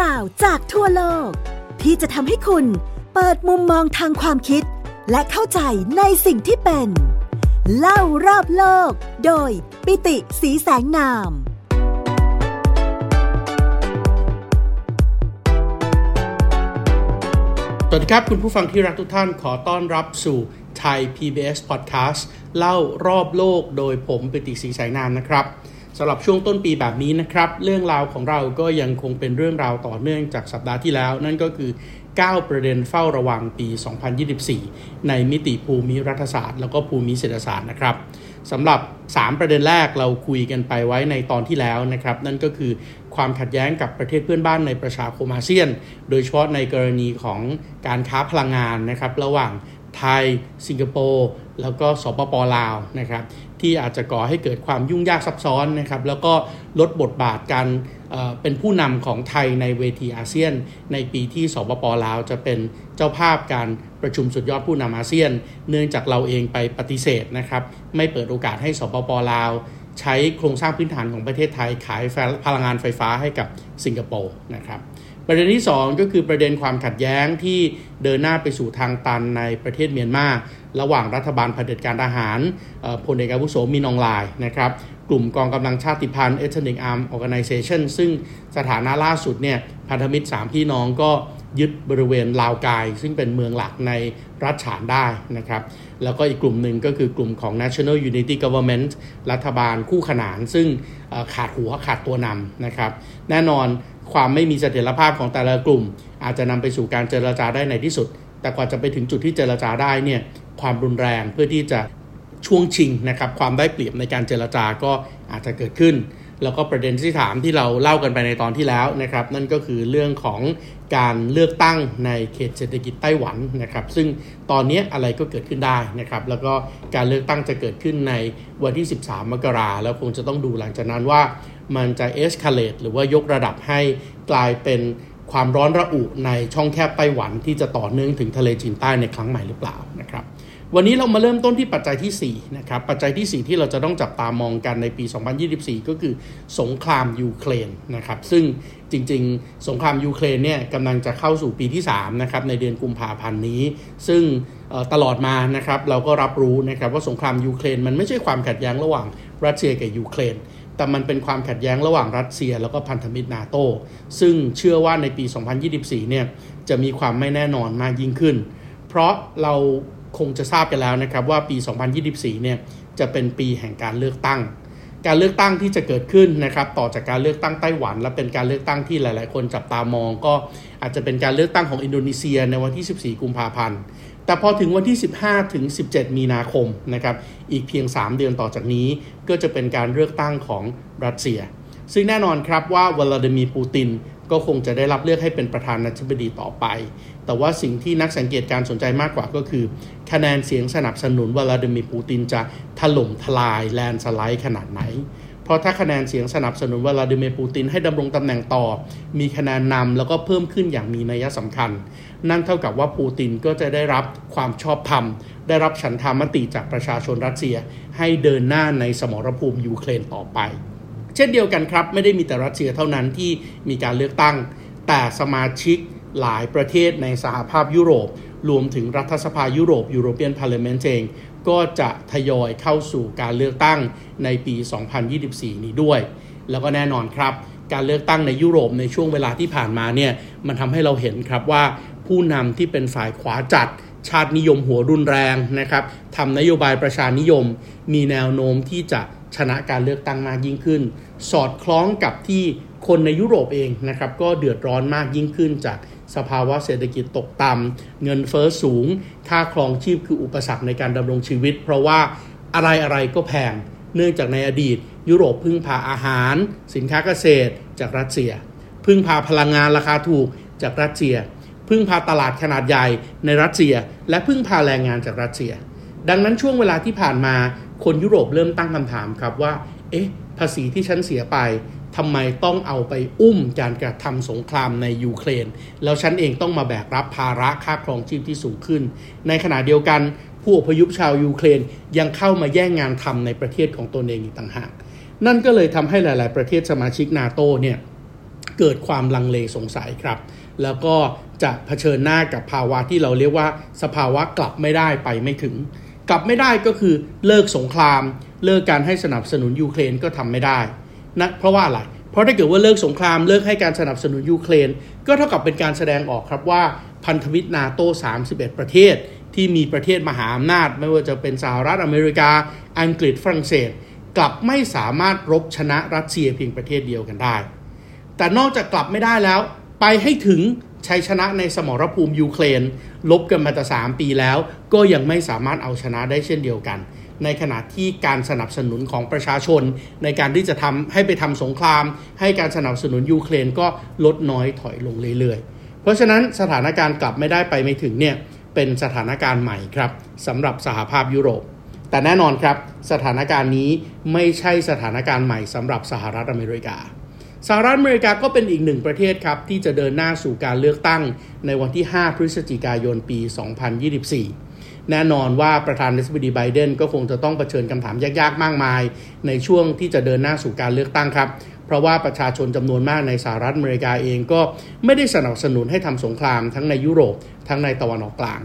ราวจากทั่วโลก ที่จะทำให้คุณเปิดมุมมองทางความคิด และเข้าใจในสิ่งที่เป็น เล่ารอบโลก โดยปิติสีแสงนาม สวัสดีครับคุณผู้ฟังที่รักทุกท่านขอต้อนรับสู่ไทย PBS Podcast เล่ารอบโลกโดยผมปิติศรีสายนามนะครับ สำหรับช่วงต้นปีแบบนี้นะครับ เรื่องราวของเราก็ยังคงเป็นเรื่องราวต่อเนื่องจากสัปดาห์ที่แล้ว นั่นก็คือ 9 ประเด็นเฝ้าระวังปี 2024 ในมิติภูมิรัฐศาสตร์ แล้วก็ภูมิเศรษฐศาสตร์นะครับสำหรับ 3 ประเด็นแรกเราคุยกันไปไว้ในตอนที่แล้วนะครับ นั่นก็คือความขัดแย้งกับประเทศเพื่อนบ้านในประชาคมอาเซียน โดยเฉพาะในกรณีของการค้าพลังงานนะครับ ระหว่างไทย สิงคโปร์ แล้วก็สปปลาวนะครับ ที่อาจจะก่อให้เกิดความยุ่งยากซับซ้อนนะครับแล้วก็ลดบทบาทการเป็นผู้นำของไทยในเวทีอาเซียน ในปีที่สปปลาวจะเป็นเจ้าภาพการประชุมสุดยอดผู้นำอาเซียน เนื่องจากเราเองไปปฏิเสธนะครับไม่เปิดโอกาสให้สปปลาว ใช้โครงสร้างพื้นฐานของประเทศไทยขายพลังงานไฟฟ้าให้กับสิงคโปร์นะครับประเด็นที่ 2 ก็คือประเด็นความขัดแย้งที่เดินหน้าไปสู่ทางตันในประเทศเมียนมา ระหว่างรัฐบาลเผด็จการทหารพลเอกอาวุโสมินองลายนะครับกลุ่มกองกำลังชาติพันธุ์ Ethnic Arm Organization ซึ่งสถานะล่าสุดเนี่ยพันธมิตร 3 พี่น้องก็ยึดบริเวณลาวกาย ซึ่งเป็นเมืองหลักในรัฐฉานได้นะครับ แล้วก็อีกกลุ่มหนึ่งก็คือกลุ่มของ National Unity Government รัฐบาลคู่ขนาน ซึ่งขาดหัวขาดตัวนำนะครับ แน่นอนความไม่มีเสถียรภาพของแต่ละกลุ่ม อาจจะนำไปสู่การเจรจาได้ในที่สุด แต่กว่าจะไปถึงจุดที่เจรจาได้เนี่ย ความรุนแรงเพื่อที่จะช่วงชิงนะครับความได้เปรียบในการเจรจาก็อาจจะเกิดขึ้น แล้วก็ประเด็นที่ถามที่เราเล่ากันไปในตอนที่แล้วนะครับ นั่นก็คือเรื่องของการเลือกตั้งในเขตเศรษฐกิจไต้หวันนะครับ ซึ่งตอนนี้อะไรก็เกิดขึ้นได้นะครับ แล้วก็การเลือกตั้งจะเกิดขึ้นในวันที่ 13 มกราแล้วคงจะต้องดูหลังจากนั้นว่ามันจะ escalate หรือว่ายกระดับให้กลายเป็นความร้อนระอุในช่องแคบไต้หวันที่จะต่อเนื่องถึงทะเลจีนใต้ในครั้งใหม่หรือเปล่านะครับ วันนี้เรามาเริ่มต้นที่ปัจจัยที่4นะครับปัจจัยที่ 4 ที่เราจะต้องจับตามองกันในปี 2024 ก็คือสงครามยูเครนนะครับซึ่งจริงๆ สงครามยูเครนเนี่ยกำลังจะเข้าสู่ปีที่3นะครับในเดือนกุมภาพันธ์นี้ ซึ่งตลอดมานะครับเราก็รับรู้นะครับว่าสงครามยูเครนมันไม่ใช่ความขัดแย้งระหว่างรัสเซียกับยูเครนแต่มันเป็นความขัดแย้งระหว่างรัสเซียแล้วก็พันธมิตรนาโตซึ่งเชื่อว่าในปี 2024 เนี่ยจะมีความไม่แน่นอนมากยิ่งขึ้น เพราะเรา คงจะทราบกันแล้วนะครับว่าปี 2024 เนี่ยจะเป็นปีแห่งการเลือกตั้ง การเลือกตั้งที่จะเกิดขึ้นนะครับต่อจากการเลือกตั้งไต้หวัน และเป็นการเลือกตั้งที่หลาย ๆ คนจับตามอง ก็อาจจะเป็นการเลือกตั้งของอินโดนีเซียในวันที่ 14 กุมภาพันธ์แต่พอถึงวันที่ 15 ถึง 17 มีนาคมนะครับอีกเพียง 3 เดือนต่อจากนี้ก็จะเป็นการเลือกตั้งของรัสเซีย ซึ่งแน่นอนครับว่าวลาดิมีร์ปูตินก็คงจะได้รับเลือกให้เป็นประธานาธิบดีต่อไป แต่ว่าสิ่งที่นักสังเกตการสนใจมากกว่าก็คือ คะแนนเสียงสนับสนุนวลาดิมีร์ปูตินจะถล่มทลายแลนสไลด์ขนาดไหน เพราะถ้าคะแนนเสียงสนับสนุนวลาดิเมียร์ปูตินให้ดำรงตำแหน่งต่อ มีคะแนนนำแล้วก็เพิ่มขึ้นอย่างมีนัยสำคัญ นั่นเท่ากับว่าปูตินก็จะได้รับความชอบธรรม ได้รับฉันทามติจากประชาชนรัสเซีย ให้เดินหน้าในสมรภูมิยูเครนต่อไป เช่นเดียวกันครับ ไม่ได้มีแต่รัสเซียเท่านั้นที่มีการเลือกตั้ง แต่สมาชิก หลายประเทศในสหภาพยุโรป รวมถึงรัฐสภายุโรป European Parliament เองก็จะทยอยเข้าสู่การเลือกตั้งในปี 2024 นี้ด้วย แล้วก็แน่นอนครับ การเลือกตั้งในยุโรปในช่วงเวลาที่ผ่านมาเนี่ยมันทำให้เราเห็นครับว่าผู้นำที่เป็นฝ่ายขวาจัด ชาตินิยมหัวรุนแรงนะครับทำนโยบายประชานิยม มีแนวโน้มที่จะชนะการเลือกตั้งมากยิ่งขึ้น สอดคล้องกับที่คนในยุโรปเองนะครับก็เดือดร้อนมากยิ่งขึ้นจากสภาวะเศรษฐกิจตกต่ำเงินเฟอ้อสูง ค่าครองชีพคืออุปสรรคในการดำรงชีวิต เพราะว่าอะไรอะไรก็แพง เนื่องจากในอดีต ยุโรปพึ่งพาอาหาร สินค้าเกษตร จากรัสเซีย พึ่งพาพลังงานราคาถูกจากรัสเซีย พึ่งพาตลาดขนาดใหญ่ในรัสเซีย และพึ่งพาแรงงานจากรัสเซีย ดังนั้นช่วงเวลาที่ผ่านมาคนยุโรปเริ่มตั้งคำถามครับว่า เอ๊ะ ภาษีที่ฉันเสียไป ทำไมต้องเอาไปอุ้มการกระทำสงครามในยูเครน แล้วฉันเองต้องมาแบกรับภาระค่าครองชีพที่สูงขึ้น ในขณะเดียวกัน ผู้อพยพชาวยูเครนยังเข้ามาแย่งงานทำในประเทศของตนเองอีกต่างหาก นั่นก็เลยทำให้หลาย ๆ ประเทศสมาชิกนาโตเนี่ยเกิดความลังเลสงสัยครับ แล้วก็จะเผชิญหน้ากับภาวะที่เราเรียกว่า สภาวะกลับไม่ได้ไปไม่ถึง กลับไม่ได้ก็คือเลิกสงคราม เลิกการให้สนับสนุนยูเครนก็ทำไม่ได้ นะเพราะว่าอะไร เพราะถ้าเกิดว่าเลิกสงครามเลิกให้การสนับสนุนยูเครน ก็เท่ากับเป็นการแสดงออกครับว่าพันธมิตรนาโต31 ประเทศ ที่มีประเทศมหาอำนาจ ไม่ว่าจะเป็นสหรัฐอเมริกา อังกฤษฝรั่งเศส กลับไม่สามารถรบชนะรัสเซียเพียงประเทศเดียวกันได้ แต่นอกจากกลับไม่ได้แล้ว ไปให้ถึงชัยชนะในสมรภูมิยูเครนลบกันมาตั้งสามปีแล้ว ก็ยังไม่สามารถเอาชนะได้เช่นเดียวกัน ในขณะที่การสนับสนุนของประชาชน ในการที่จะทำให้ไปทำสงคราม ให้การสนับสนุนยูเครนก็ลดน้อยถอยลงเรื่อยๆ เพราะฉะนั้นสถานการณ์กลับไม่ได้ไปไม่ถึงเนี่ยเป็นสถานการณ์ใหม่ครับสำหรับสหภาพยุโรป แต่แน่นอนครับ สถานการณ์นี้ไม่ใช่สถานการณ์ใหม่สำหรับสหรัฐอเมริกาสหรัฐอเมริกาก็เป็นอีกหนึ่งประเทศครับที่จะเดินหน้าสู่การเลือกตั้งในวันที่ 5 พฤศจิกายนปี 2024 แน่นอนว่าประธานาธิบดีไบเดนก็คงจะต้องเผชิญคำถามยากๆ มากมาย ในช่วงที่จะเดินหน้าสู่การเลือกตั้งครับ เพราะว่าประชาชนจำนวนมากในสหรัฐอเมริกาเองก็ไม่ได้สนับสนุนให้ทำสงครามทั้งในยุโรป ทั้งในตะวันออกกลาง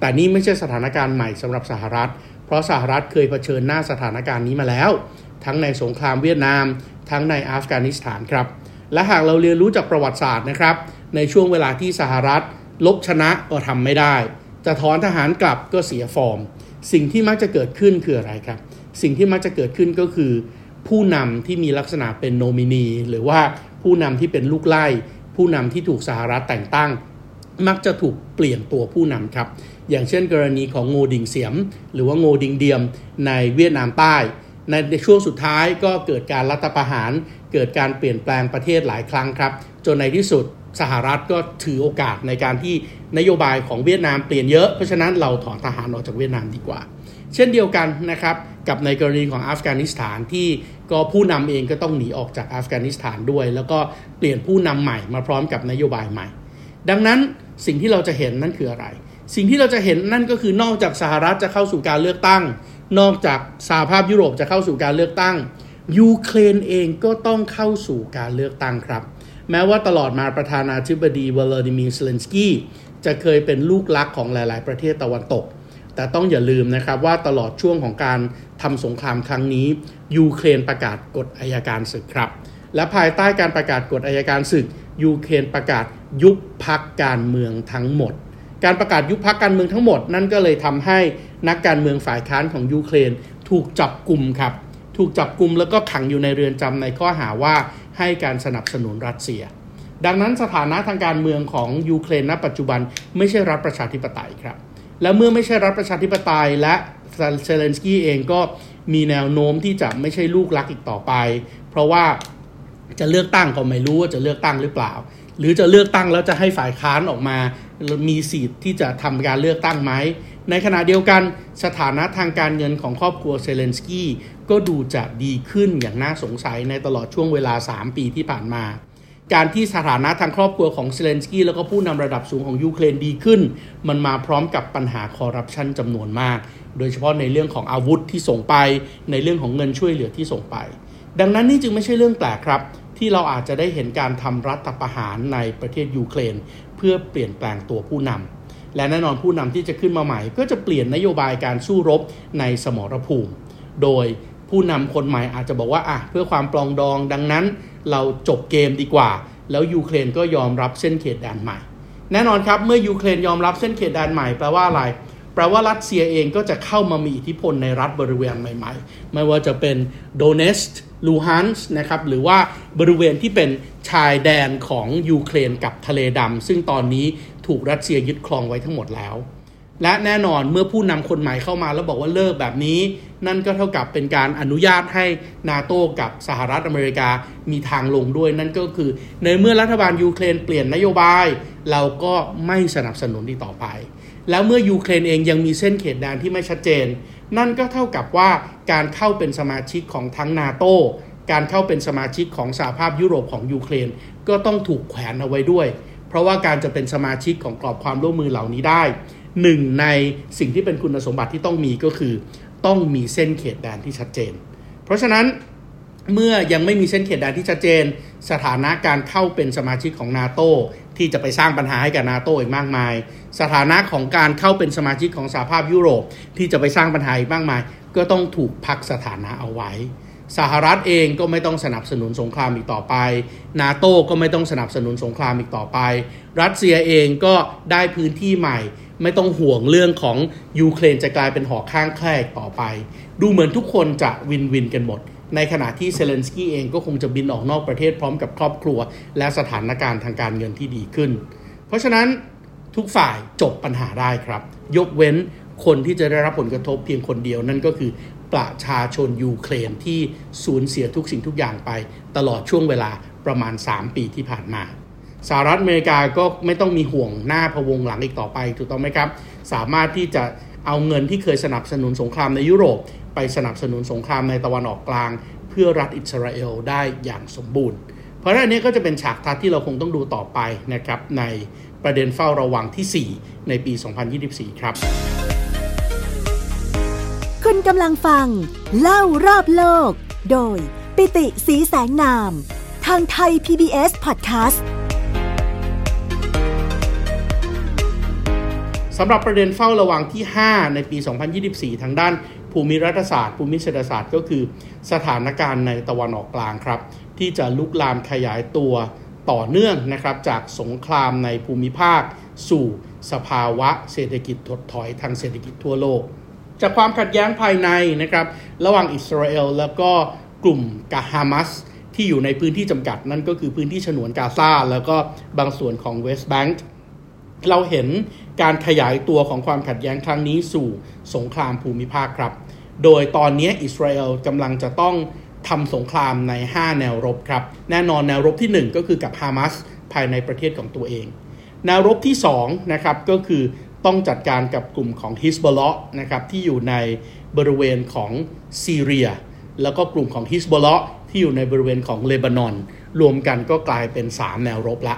แต่นี่ไม่ใช่สถานการณ์ใหม่สำหรับสหรัฐ เพราะสหรัฐเคยเผชิญหน้าสถานการณ์นี้มาแล้ว ทั้งในสงครามเวียดนาม ทั้งในอัฟกานิสถานครับ และหากเราเรียนรู้จากประวัติศาสตร์นะครับ ในช่วงเวลาที่สหรัฐ ลบชนะก็ทำไม่ได้ จะถอนทหารกลับก็เสียฟอร์ม สิ่งที่มักจะเกิดขึ้นคืออะไรครับ สิ่งที่มักจะเกิดขึ้นก็คือ ผู้นำที่มีลักษณะเป็นโนมินี หรือว่าผู้นำที่เป็นลูกไล่ ผู้นำที่ถูกสหรัฐแต่งตั้ง มักจะถูกเปลี่ยนตัวผู้นำครับ อย่างเช่น กรณีของโงดิงเสียม หรือว่าโงดิงเดียมในเวียดนามใต้ในช่วงสุดท้ายก็เกิดการรัฐประหาร เกิดการเปลี่ยนแปลงประเทศหลายครั้งครับ จนในที่สุด สหรัฐก็ถือโอกาสในการที่นโยบายของเวียดนามเปลี่ยนเยอะเพราะฉะนั้นเราถอนทหารออกจากเวียดนามดีกว่า เช่นเดียวกันนะครับกับในกรณีของอัฟกานิสถานที่ก็ผู้นำเองก็ต้องหนีออกจากอัฟกานิสถานด้วย แล้วก็เปลี่ยนผู้นำใหม่มาพร้อมกับนโยบายใหม่ ดังนั้นสิ่งที่เราจะเห็นนั่นคืออะไร สิ่งที่เราจะเห็นนั่นก็คือนอกจากสหรัฐจะเข้าสู่การเลือกตั้ง นอกจากสหภาพยุโรปจะเข้าสู่การเลือกตั้งยูเครนเองก็ต้องเข้าสู่การเลือกตั้งครับ แม้ว่าตลอดมาประธานาธิบดีวลาดิมีร์เซเลนสกี้จะเคยเป็นลูกรักของหลาย ๆ ประเทศตะวันตก แต่ต้องอย่าลืมนะครับว่าตลอดช่วงของการทำสงครามครั้งนี้ ยูเครนประกาศกฎอายการศึกครับ และภายใต้การประกาศกฎอายการศึก ยูเครนประกาศยุบพรรคการเมืองทั้งหมด การประกาศยุบพักการเมืองทั้งหมด นั่นก็เลยทำให้นักการเมืองฝ่ายค้านของยูเครนถูกจับกลุ่มครับ ถูกจับกลุ่มแล้วก็ขังอยู่ในเรือนจำในข้อหาว่า ให้การสนับสนุนรัสเซีย ดังนั้นสถานะทางการเมืองของยูเครนณปัจจุบันไม่ใช่รัฐประชาธิปไตยครับและเมื่อไม่ใช่รัฐประชาธิปไตยและเซเลนสกี้เองก็มีแนวโน้มที่จะไม่ใช่ลูกรักอีกต่อไป เพราะว่าจะเลือกตั้งก็ไม่รู้ว่าจะเลือกตั้งหรือเปล่า หรือจะเลือกตั้งแล้วจะให้ฝ่ายค้านออกมา มีสิทธิ์ที่จะทำการเลือกตั้งไหม ในขณะเดียวกันสถานะทางการเงินของครอบครัวเซเลนสกี้ก็ดูจะดีขึ้นอย่างน่าสงสัยในตลอดช่วงเวลา 3 ปีที่ผ่านมา การที่สถานะทางครอบครัวของเซเลนสกี้แล้วก็ผู้นำระดับสูงของยูเครนดีขึ้น มันมาพร้อมกับปัญหาคอร์รัปชันจำนวนมาก โดยเฉพาะในเรื่องของอาวุธที่ส่งไป ในเรื่องของเงินช่วยเหลือที่ส่งไป ดังนั้นนี่จึงไม่ใช่เรื่องแปลกครับ ที่เราอาจจะได้เห็นการทำรัฐประหารในประเทศยูเครน เพื่อเปลี่ยนแปลงตัวผู้นำ และแน่นอนผู้นำที่จะขึ้นมาใหม่ ก็จะเปลี่ยนนโยบายการสู้รบในสมรภูมิ โดยผู้นำคนใหม่อาจจะบอกว่าอะเพื่อความปรองดองดังนั้น เราจบเกมดีกว่า แล้วยูเครนก็ยอมรับเส้นเขตแดนใหม่ แน่นอนครับเมื่อยูเครนยอมรับเส้นเขตแดนใหม่แปลว่าอะไรแปลว่ารัสเซียเองก็จะเข้ามามีอิทธิพลในรัฐบริเวณใหม่ ๆ ไม่ว่าจะเป็นโดเนตสก์ลูฮันสก์นะครับ หรือว่าบริเวณที่เป็นชายแดนของยูเครนกับทะเลดำ ซึ่งตอนนี้ ถูกรัสเซียยึดครองไว้ทั้งหมดแล้ว และแน่นอนเมื่อผู้นำคนใหม่เข้ามาแล้วบอกว่าเลิกแบบนี้ นั่นก็เท่ากับเป็นการอนุญาตให้นาโต้กับสหรัฐอเมริกามีทางลงด้วยนั่นก็คือ ในเมื่อรัฐบาลยูเครนเปลี่ยนนโยบาย เราก็ไม่สนับสนุนอีกต่อไปแล้วเมื่อยูเครนเองยังมีเส้นเขตแดนที่ไม่ชัดเจน นั่นก็เท่ากับว่าการเข้าเป็นสมาชิกของทั้งนาโตการเข้าเป็นสมาชิกของสหภาพยุโรปของยูเครน ก็ต้องถูกแขวนเอาไว้ด้วย ราะว่าการจะเป็นสมาชิกของกรอบความร่วมมือเหล่านี้ได้หนึ่งในสิ่งที่เป็นคุณสมบัติที่ต้องมีก็คือ ต้องมีเส้นเขตแดนที่ชัดเจน เพราะฉะนั้นเมื่อยังไม่มีเส้นเขตแดนที่ชัดเจน สถานะการเข้าเป็นสมาชิกของนาโตที่จะไปสร้างปัญหาให้กับนาโตอีกมากมาย สถานะของการเข้าเป็นสมาชิกของสหภาพยุโรป ที่จะไปสร้างปัญหาอีกมากมาย ก็ต้องถูกพักสถานะเอาไว้ สหรัฐเองก็ไม่ต้องสนับสนุนสงครามอีกต่อไป นาโต้ก็ไม่ต้องสนับสนุนสงครามอีกต่อไป รัสเซียเองก็ได้พื้นที่ใหม่ ไม่ต้องห่วงเรื่องของยูเครนจะกลายเป็นหอกข้างแคร่ต่อไป ดูเหมือนทุกคนจะ win-win กันหมด ในขณะที่เซเลนสกี้เองก็คงจะบินออกนอกประเทศพร้อมกับครอบครัว และสถานการณ์ทางการเงินที่ดีขึ้น เพราะฉะนั้นทุกฝ่ายจบปัญหาได้ครับ ยกเว้นคนที่จะได้รับผลกระทบเพียงคนเดียวนั่นก็คือ ประชาชนยูเครนที่สูญเสียทุกสิ่งทุกอย่างไป ตลอดช่วงเวลาประมาณ 3 ปีที่ผ่านมาสหรัฐอเมริกาก็ไม่ต้องมีห่วงหน้าพวงหลังอีกต่อไปถูกต้องไหมครับ สามารถที่จะเอาเงินที่เคยสนับสนุนสงครามในยุโรป ไปสนับสนุนสงครามในตะวันออกกลาง เพื่อรัฐอิสราเอลได้อย่างสมบูรณ์ เพราะฉะนั้นนี้ก็จะเป็นฉากทัศน์ที่เราคงต้องดูต่อไปนะครับในประเด็นเฝ้าระวังที่ 4 ในปี 2024 ครับ กำลังฟัง เล่ารอบโลก โดย ปิติสีแสงนาม ทางไทย PBS Podcast สำหรับประเด็นเฝ้าระวังที่ 5 ในปี 2024 ทางด้านภูมิรัฐศาสตร์ ภูมิเศรษฐศาสตร์ก็คือ สถานการณ์ในตะวันออกกลางครับ ที่จะลุกลามขยายตัวต่อเนื่องนะครับจากสงครามในภูมิภาค สู่สภาวะเศรษฐกิจถดถอยทางเศรษฐกิจทั่วโลก จากความขัดแย้งภายในนะครับระหว่างอิสราเอลแล้วก็กลุ่มกาฮามัสที่อยู่ในพื้นที่จำกัด นั่นก็คือพื้นที่ฉนวนกาซาแล้วก็บางส่วนของเวสต์แบงก์เราเห็นการขยายตัวของความขัดแย้งครั้งนี้สู่สงครามภูมิภาคครับ โดยตอนนี้อิสราเอลกำลังจะต้องทำสงครามใน 5 แนวรบครับ แน่นอนแนวรบที่ 1 ก็คือกับฮามาสภายในประเทศของตัวเอง แนวรบที่ 2 นะครับ ก็คือ ต้องจัดการกับกลุ่มของฮิสบอลนะครับที่อยู่ในบริเวณของซีเรีย แล้วก็กลุ่มของฮิสบอลที่อยู่ในบริเวณของเลบานอน รวมกันก็กลายเป็น 3 แนวรบละ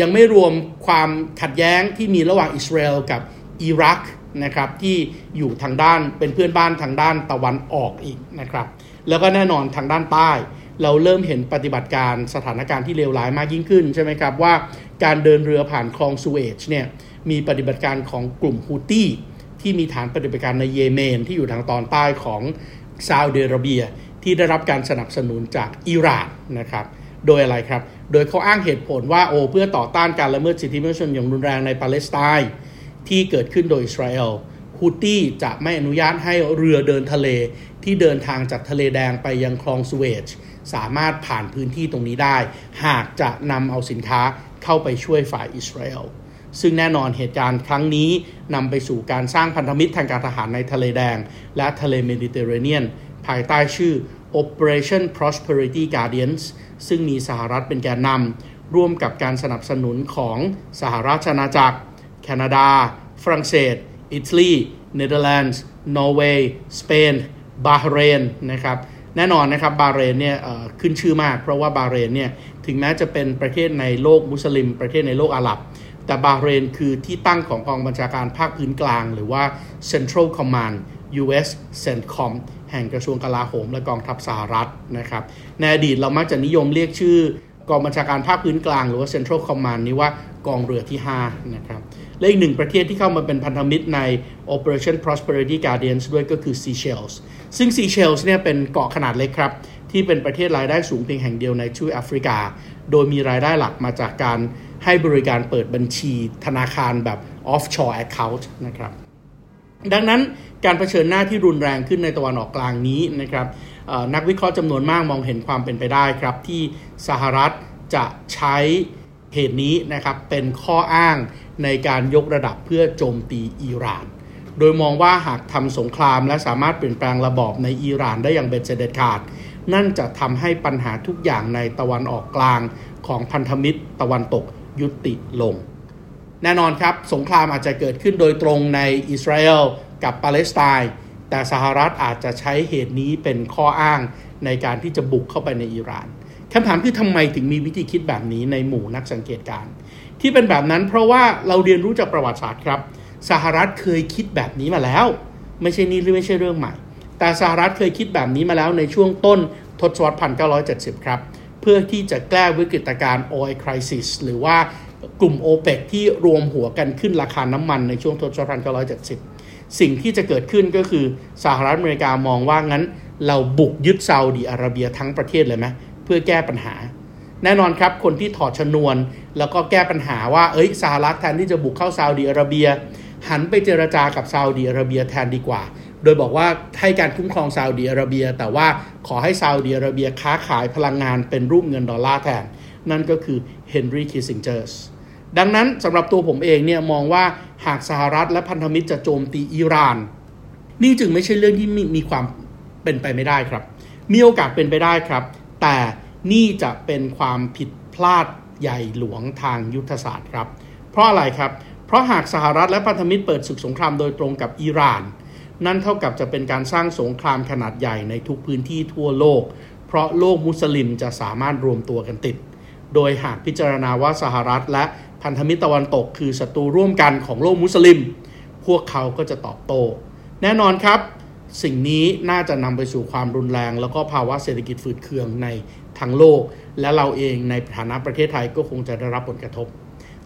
ยังไม่รวมความขัดแย้งที่มีระหว่างอิสราเอลกับอิรักนะครับที่อยู่ทางด้านเป็นเพื่อนบ้านทางด้านตะวันออกอีกนะครับแล้วก็แน่นอนทางด้านใต้ เราเริ่มเห็นปฏิบัติการสถานการณ์ที่เลวร้ายมากยิ่งขึ้นใช่ไหมครับว่า การเดินเรือผ่านคลองซูเอชเนี่ยมีปฏิบัติการของกลุ่มฮูตี้ที่มีฐานปฏิบัติการในเยเมน ที่อยู่ทางตอนใต้ของซาอุดิอาระเบีย ที่ได้รับการสนับสนุนจากอิหร่านนะครับโดยอะไรครับ โดยเขาอ้างเหตุผลว่าโอ้เพื่อต่อต้านการละเมิดสิทธิมนุษยชนอย่างรุนแรงในปาเลสไตน์ที่เกิดขึ้นโดยอิสราเอลฮูตี้จะไม่อนุญาตให้เรือเดินทะเลที่เดินทางจากทะเลแดงไปยังคลองสุเอชสามารถผ่านพื้นที่ตรงนี้ได้ หากจะนำเอาสินค้า เข้าไปช่วยฝ่ายอิสราเอลซึ่งแน่นอนเหตุการณ์ครั้งนี้นำไปสู่การสร้างพันธมิตรทางการทหารในทะเลแดง และทะเลเมดิเตอร์เรเนียน ภายใต้ชื่อ Operation Prosperity Guardians ซึ่งมีสหรัฐเป็นแกนนำร่วมกับการสนับสนุนของสหราชอาณาจักร แคนาดา ฝรั่งเศส อิตาลี เนเธอร์แลนด์ นอร์เวย์ สเปน บาห์เรน นะครับ แน่นอนนะครับ บาห์เรนเนี่ยขึ้นชื่อมาก เพราะว่าบาห์เรนเนี่ย ถึงแม้จะเป็นประเทศในโลกมุสลิม ประเทศในโลกอาหรับ แต่บาห์เรนคือที่ตั้งของกองบัญชาการภาคพื้นกลาง หรือว่า Central Command US CENTCOM แห่งกระทรวงกลาโหม และกองทัพสหรัฐนะครับในอดีตเรามักจะนิยมเรียกชื่อกองบัญชาการภาคพื้นกลาง หรือว่า Central Command นี้ว่ากองเรือที่ 5 นะครับ และอีกหนึ่งประเทศที่เข้ามาเป็นพันธมิตรใน Operation Prosperity Guardians ด้วยก็คือ Seychelles ซึ่ง Seychelles เนี่ยเป็นเกาะขนาดเล็กครับ ที่เป็นประเทศรายได้สูงเพียงแห่งเดียวในทวีปแอฟริกา โดยมีรายได้หลักมาจากการให้บริการเปิดบัญชีธนาคารแบบ offshore account นะครับ ดังนั้นการเผชิญหน้าที่รุนแรงขึ้นในตะวันออกกลางนี้นะครับนักวิเคราะห์จำนวนมากมองเห็นความเป็นไปได้ครับ ที่สหรัฐจะใช้เหตุนี้นะครับเป็นข้ออ้างในการยกระดับเพื่อโจมตีอิหร่าน โดยมองว่าหากทำสงครามและสามารถเปลี่ยนแปลงระบอบในอิหร่านได้อย่างเบ็ดเสด็จขาด นั่นจะทำให้ปัญหาทุกอย่างในตะวันออกกลางของพันธมิตรตะวันตกยุติลง แน่นอนครับ สงครามอาจจะเกิดขึ้นโดยตรงในอิสราเอลกับปาเลสไตน์แต่สหรัฐอาจจะใช้เหตุนี้เป็นข้ออ้างในการที่จะบุกเข้าไปในอิหร่านคำถามคือทำไมถึงมีวิธีคิดแบบนี้ในหมู่นักสังเกตการ ที่เป็นแบบนั้นเพราะว่าเราเรียนรู้จากประวัติศาสตร์ครับ สหรัฐเคยคิดแบบนี้มาแล้ว ไม่ใช่นี่หรือไม่ใช่เรื่องใหม่ แต่สหรัฐเคยคิดแบบนี้มาแล้วในช่วงต้นทศวรรษ 1970 ครับ เพื่อที่จะแก้วิกฤตการณ์ oil crisis หรือว่ากลุ่ม o p e ปที่รวมหัวกันขึ้นราคาน้ำมันในช่วงทศวรรษ 1970 สิ่งที่จะเกิดขึ้นก็คือสหรัฐอเมริกามองว่างั้น เราบุกยึดซาอุดีอาระเบียทั้งประเทศเลยไหมเพื่อแก้ปัญหา แน่นอนครับ คนที่ถอดชนวน แล้วก็แก้ปัญหาว่า เอ้ยสหรัฐแทนที่จะบุกเข้าซาอุดีอาระเบีย หันไปเจรจากับซาอุดีอาระเบียแทนดีกว่า โดยบอกว่าให้การคุ้มครองซาอุดีอาระเบีย แต่ว่าขอให้ซาอุดีอาระเบียค้าขายพลังงานเป็นรูปเงินดอลลาร์แทน นั่นก็คือเฮนรี่คิสซิงเจอร์ ดังนั้นสำหรับตัวผมเองเนี่ยมองว่าหากสหรัฐและพันธมิตรจะโจมตีอิหร่าน นี่จึงไม่ใช่เรื่องที่มีมีความเป็นไปไม่ได้ครับ มีโอกาสเป็นไปได้ครับ แต่นี่จะเป็นความผิดพลาดใหญ่หลวงทางยุทธศาสตร์ครับ เพราะอะไรครับ เพราะหากสหรัฐและพันธมิตรเปิดศึกสงครามโดยตรงกับอิหร่าน นั่นเท่ากับจะเป็นการสร้างสงครามขนาดใหญ่ในทุกพื้นที่ทั่วโลก เพราะโลกมุสลิมจะสามารถรวมตัวกันติด โดยหากพิจารณาว่าสหรัฐและพันธมิตรตะวันตกคือศัตรูร่วมกันของโลกมุสลิม พวกเขาก็จะตอบโต้ แน่นอนครับ สิ่งนี้น่าจะนำไปสู่ความรุนแรง แล้วก็ภาวะเศรษฐกิจฝืดเคืองในทั้งโลก และเราเองในฐานะประเทศไทยก็คงจะได้รับผลกระทบ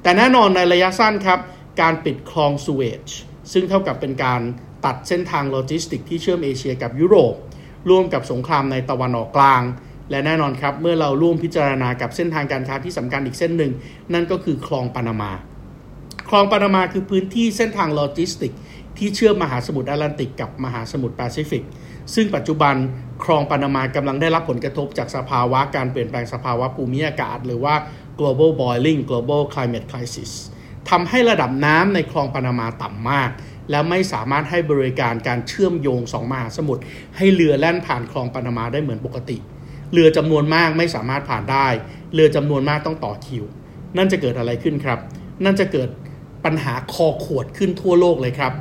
แต่แน่นอนในระยะสั้นครับ การปิดคลองสุเอซซึ่งเท่ากับเป็นการ ตัดเส้นทางโลจิสติกที่เชื่อมเอเชียกับยุโรป ร่วมกับสงครามในตะวันออกกลาง และแน่นอนครับ เมื่อเราร่วมพิจารณากับเส้นทางการค้าที่สำคัญอีกเส้นหนึ่ง นั่นก็คือคลองปานามา คลองปานามาคือพื้นที่เส้นทางโลจิสติก ที่เชื่อมมหาสมุทรแอตแลนติกกับมหาสมุทรแปซิฟิก ซึ่งปัจจุบันคลองปานามากำลังได้รับผลกระทบจากสภาวะการเปลี่ยนแปลงสภาวะภูมิอากาศ หรือว่า global boiling global climate crisis ทำให้ระดับน้ำในคลองปานามาต่ำมาก และไม่สามารถให้บริการการเชื่อมโยงสองมหาสมุทรให้เรือแล่นผ่านคลองปานามาได้เหมือนปกติ เรือจำนวนมากไม่สามารถผ่านได้ เรือจำนวนมากต้องต่อคิว นั่นจะเกิดอะไรขึ้นครับ นั่นจะเกิดปัญหาคอขวดขึ้นทั่วโลกเลยครับ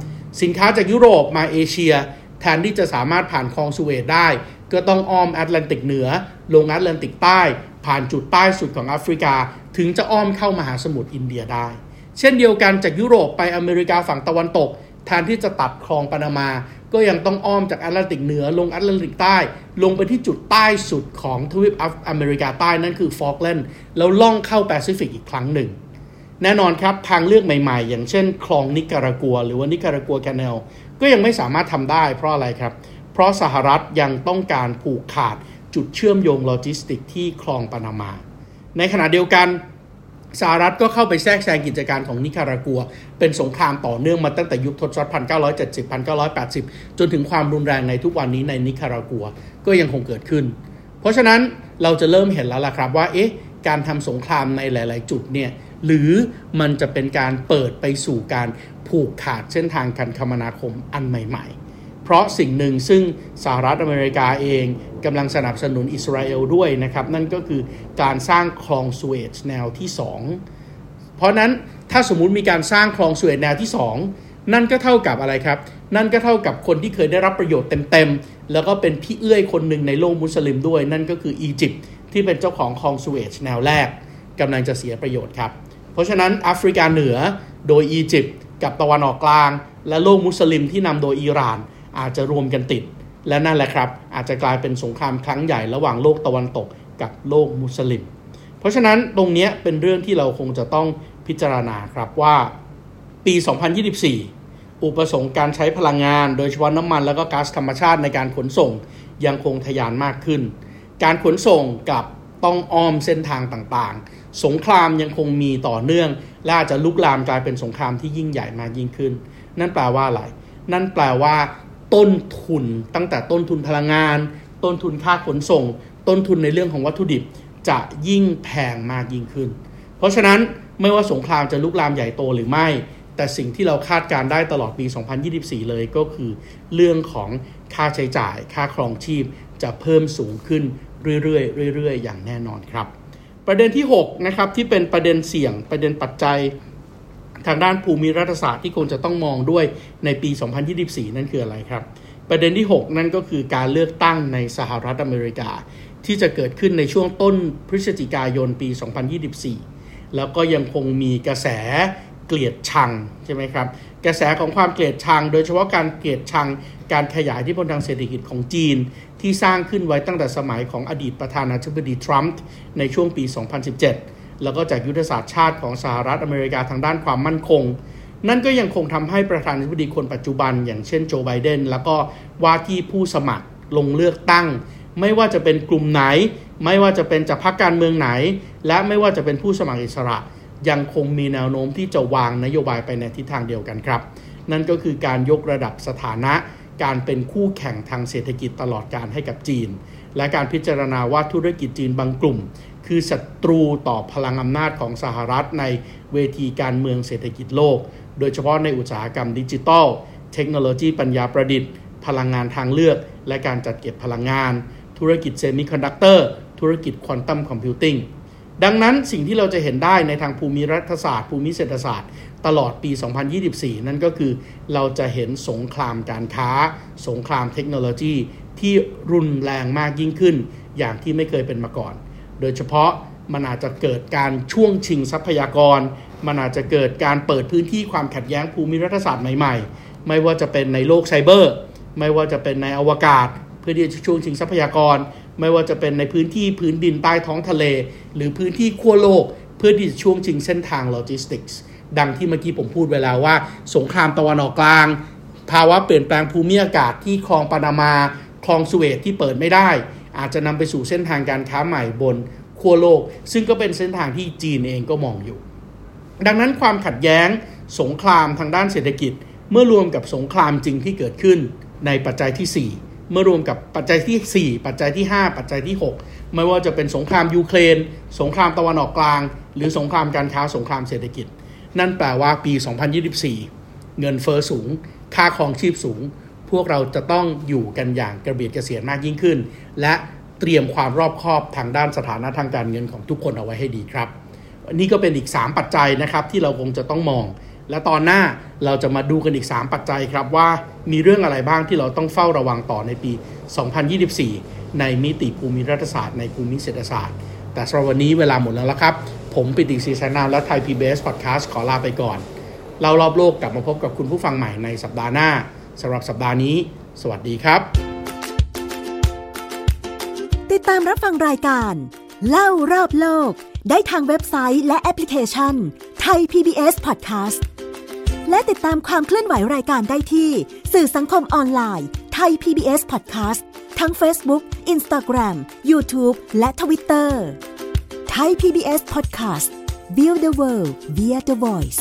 สินค้าจากยุโรปมาเอเชีย แทนที่จะสามารถผ่านคลองสุเอซได้ ก็ต้องอ้อมแอตแลนติกเหนือ ลงแอตแลนติกใต้ ผ่านจุดใต้สุดของแอฟริกา ถึงจะอ้อมเข้ามหาสมุทรอินเดียได้ เช่นเดียวกันจากยุโรปไปอเมริกาฝั่งตะวันตก แทนที่จะตัดคลองปานามา ก็ยังต้องอ้อมจากแอตแลนติกเหนือลงแอตแลนติกใต้ ลงไปที่จุดใต้สุดของทวีปอเมริกาใต้นั่นคือฟอล์กแลนด์แล้วล่องเข้าแปซิฟิกอีกครั้งหนึ่ง แน่นอนครับทางเลือกใหม่ๆ อย่างเช่น คลองนิการากัว หรือว่านิการากัวแคนเนลก็ยังไม่สามารถทำได้เพราะอะไรครับ เพราะสหรัฐยังต้องการผูกขาดจุดเชื่อมโยงโลจิสติกที่คลองปานามา ในขณะเดียวกัน สหรัฐก็เข้าไปแทรกแซงกิจการของนิการากัว เป็นสงครามต่อเนื่องมาตั้งแต่ยุคทศวรรษ 1970 1980 จนถึงความรุนแรงในทุกวันนี้ในนิการากัวก็ยังคงเกิดขึ้น เพราะฉะนั้นเราจะเริ่มเห็นแล้วล่ะครับว่าเอ๊ะการทำสงครามในหลาย ๆ จุดเนี่ยหรือมันจะเป็นการเปิดไปสู่การผูกขาดเส้นทางการคมนาคมอันใหม่ ๆ เพราะสิ่งหนึ่งซึ่งสหรัฐอเมริกาเองกำลังสนับสนุนอิสราเอลด้วยนะครับ นั่นก็คือการสร้างคลองสุเอตแนวที่ 2 เพราะนั้นถ้าสมมุติมีการสร้างคลองสุเอตแนวที่ 2 นั่นก็เท่ากับอะไรครับ นั่นก็เท่ากับคนที่เคยได้รับประโยชน์เต็มๆ แล้วก็เป็นพี่เอื้อยคนหนึ่งในโลกมุสลิมด้วย นั่นก็คืออียิปต์ที่เป็นเจ้าของคลองสุเอตแนวแรกกำลังจะเสียประโยชน์ครับเพราะฉะนั้นแอฟริกาเหนือโดยอียิปต์กับตะวันออกกลาง และโลกมุสลิมที่นำโดยอิหร่าน อาจจะรวมกันติด และนั่นแหละครับ อาจจะกลายเป็นสงครามครั้งใหญ่ระหว่างโลกตะวันตกกับโลกมุสลิม เพราะฉะนั้นตรงนี้เป็นเรื่องที่เราคงจะต้องพิจารณาครับว่าปี 2024 อุปสงค์การใช้พลังงาน โดยเฉพาะน้ำมันแล้วก็ก๊าซธรรมชาติในการขนส่งยังคงทะยานมากขึ้น การขนส่งกับต้องอ้อมเส้นทางต่างๆ สงครามยังคงมีต่อเนื่องและอาจจะลุกลามกลายเป็นสงครามที่ยิ่งใหญ่มากยิ่งขึ้น นั่นแปลว่าอะไร นั่นแปลว่า ต้นทุนตั้งแต่ต้นทุนพลังงาน ต้นทุนค่าขนส่ง ต้นทุนในเรื่องของวัตถุดิบจะยิ่งแพงมากยิ่งขึ้น เพราะฉะนั้นไม่ว่าสงครามจะลุกลามใหญ่โตหรือไม่ แต่สิ่งที่เราคาดการได้ตลอดปี 2024 เลยก็คือ เรื่องของค่าใช้จ่าย ค่าครองชีพจะเพิ่มสูงขึ้นเรื่อยๆเรื่อยๆ อย่างแน่นอนครับ ประเด็นที่ 6 นะครับ ที่เป็นประเด็นเสี่ยงประเด็นปัจจัย ทางด้านภูมิรัฐศาสตร์ที่ควรจะต้องมองด้วยในปี 2024 นั่นคืออะไรครับ ประเด็นที่ 6 นั่นก็คือการเลือกตั้งในสหรัฐอเมริกา ที่จะเกิดขึ้นในช่วงต้นพฤศจิกายนปี 2024 แล้วก็ยังคงมีกระแสเกลียดชังใช่ไหมครับ กระแสของความเกลียดชัง โดยเฉพาะการเกลียดชัง การขยายที่พลทางเศรษฐกิจของจีน ที่สร้างขึ้นไว้ตั้งแต่สมัยของอดีตประธานาธิบดีทรัมป์ในช่วงปี 2017 แล้วก็จากยุทธศาสตร์ชาติของสหรัฐอเมริกาทางด้านความมั่นคง นั่นก็ยังคงทำให้ประธานาธิบดีคนปัจจุบัน อย่างเช่นโจไบเดนแล้วก็ว่าที่ผู้สมัครลงเลือกตั้ง ไม่ว่าจะเป็นกลุ่มไหน ไม่ว่าจะเป็นจากพรรคการเมืองไหน และไม่ว่าจะเป็นผู้สมัครอิสระ ยังคงมีแนวโน้มที่จะวางนโยบายไปในทิศทางเดียวกันครับ นั่นก็คือการยกระดับสถานะการเป็นคู่แข่งทางเศรษฐกิจตลอดการให้กับจีน และการพิจารณาว่าธุรกิจจีนบางกลุ่ม คือศัตรูต่อพลังอำนาจของสหรัฐในเวทีการเมืองเศรษฐกิจโลก โดยเฉพาะในอุตสาหกรรมดิจิทัล เทคโนโลยีปัญญาประดิษฐ์ พลังงานทางเลือก และการจัดเก็บพลังงาน ธุรกิจเซมิคอนดักเตอร์ ธุรกิจ quantum computing ดังนั้นสิ่งที่เราจะเห็นได้ในทางภูมิรัฐศาสตร์ ภูมิเศรษฐศาสตร์ ตลอดปี 2024 นั่นก็คือเราจะเห็นสงครามการค้า สงครามเทคโนโลยีที่รุนแรงมากยิ่งขึ้น อย่างที่ไม่เคยเป็นมาก่อน โดยเฉพาะมันอาจจะเกิดการช่วงชิงทรัพยากร มันอาจจะเกิดการเปิดพื้นที่ความขัดแย้งภูมิรัฐศาสตร์ใหม่ๆ ไม่ว่าจะเป็นในโลกไซเบอร์ ไม่ว่าจะเป็นในอวกาศ เพื่อที่จะช่วงชิงทรัพยากร ไม่ว่าจะเป็นในพื้นที่พื้นดินใต้ท้องทะเล หรือพื้นที่ขั้วโลก เพื่อที่จะช่วงชิงเส้นทางโลจิสติกส์ดังที่เมื่อกี้ผมพูดไว้แล้วว่า สงครามตะวันออกกลาง ภาวะเปลี่ยนแปลงภูมิอากาศที่คลองปานามา คลองสุเอตที่เปิดไม่ได้ อาจจะนำไปสู่เส้นทางการค้าใหม่บนขั้วโลก ซึ่งก็เป็นเส้นทางที่จีนเองก็มองอยู่ ดังนั้นความขัดแย้งสงครามทางด้านเศรษฐกิจ เมื่อรวมกับสงครามจริงที่เกิดขึ้นในปัจจัยที่ 4เมื่อรวมกับปัจจัยที่ 4 ปัจจัยที่ 5 ปัจจัยที่ 6 ไม่ว่าจะเป็นสงครามยูเครน สงครามตะวันออกกลาง หรือสงครามการค้าสงครามเศรษฐกิจ นั่นแปลว่าปี 2024 เงินเฟอ้อสูง ค่าครองชีพสูง พวกเราจะต้องอยู่กันอย่างกระเบียดกระเสียนมากยิ่งขึ้น และเตรียมความรอบคอบทางด้านสถานะทางการเงินของทุกคนเอาไว้ให้ดีครับ นี่ก็เป็นอีก 3 ปัจจัยนะครับที่เราคงจะต้องมอง และตอนหน้าเราจะมาดูกันอีก 3 ปัจจัยครับว่ามีเรื่องอะไรบ้างที่เราต้องเฝ้าระวังต่อในปี 2024 ในมิติภูมิรัฐศาสตร์ในภูมิเศรษฐศาสตร์ แต่สำหรับวันนี้เวลาหมดแล้วละครับ ผมปิติศรีสายนามและไทย PBS Podcast ขอลาไปก่อน เรารอบโลกกลับมาพบกับคุณผู้ฟังใหม่ในสัปดาห์หน้า สำหรับสัปดาห์นี้ สวัสดีครับ ติดตามรับฟังรายการ เล่ารอบโลก ได้ทางเว็บไซต์และแอปพลิเคชันไทย PBS Podcast และติดตามความเคลื่อนไหวรายการได้ที่ สื่อสังคมออนไลน์ Thai PBS Podcast ทั้ง Facebook, Instagram, YouTube และ Twitter Thai PBS Podcast View the world via the voice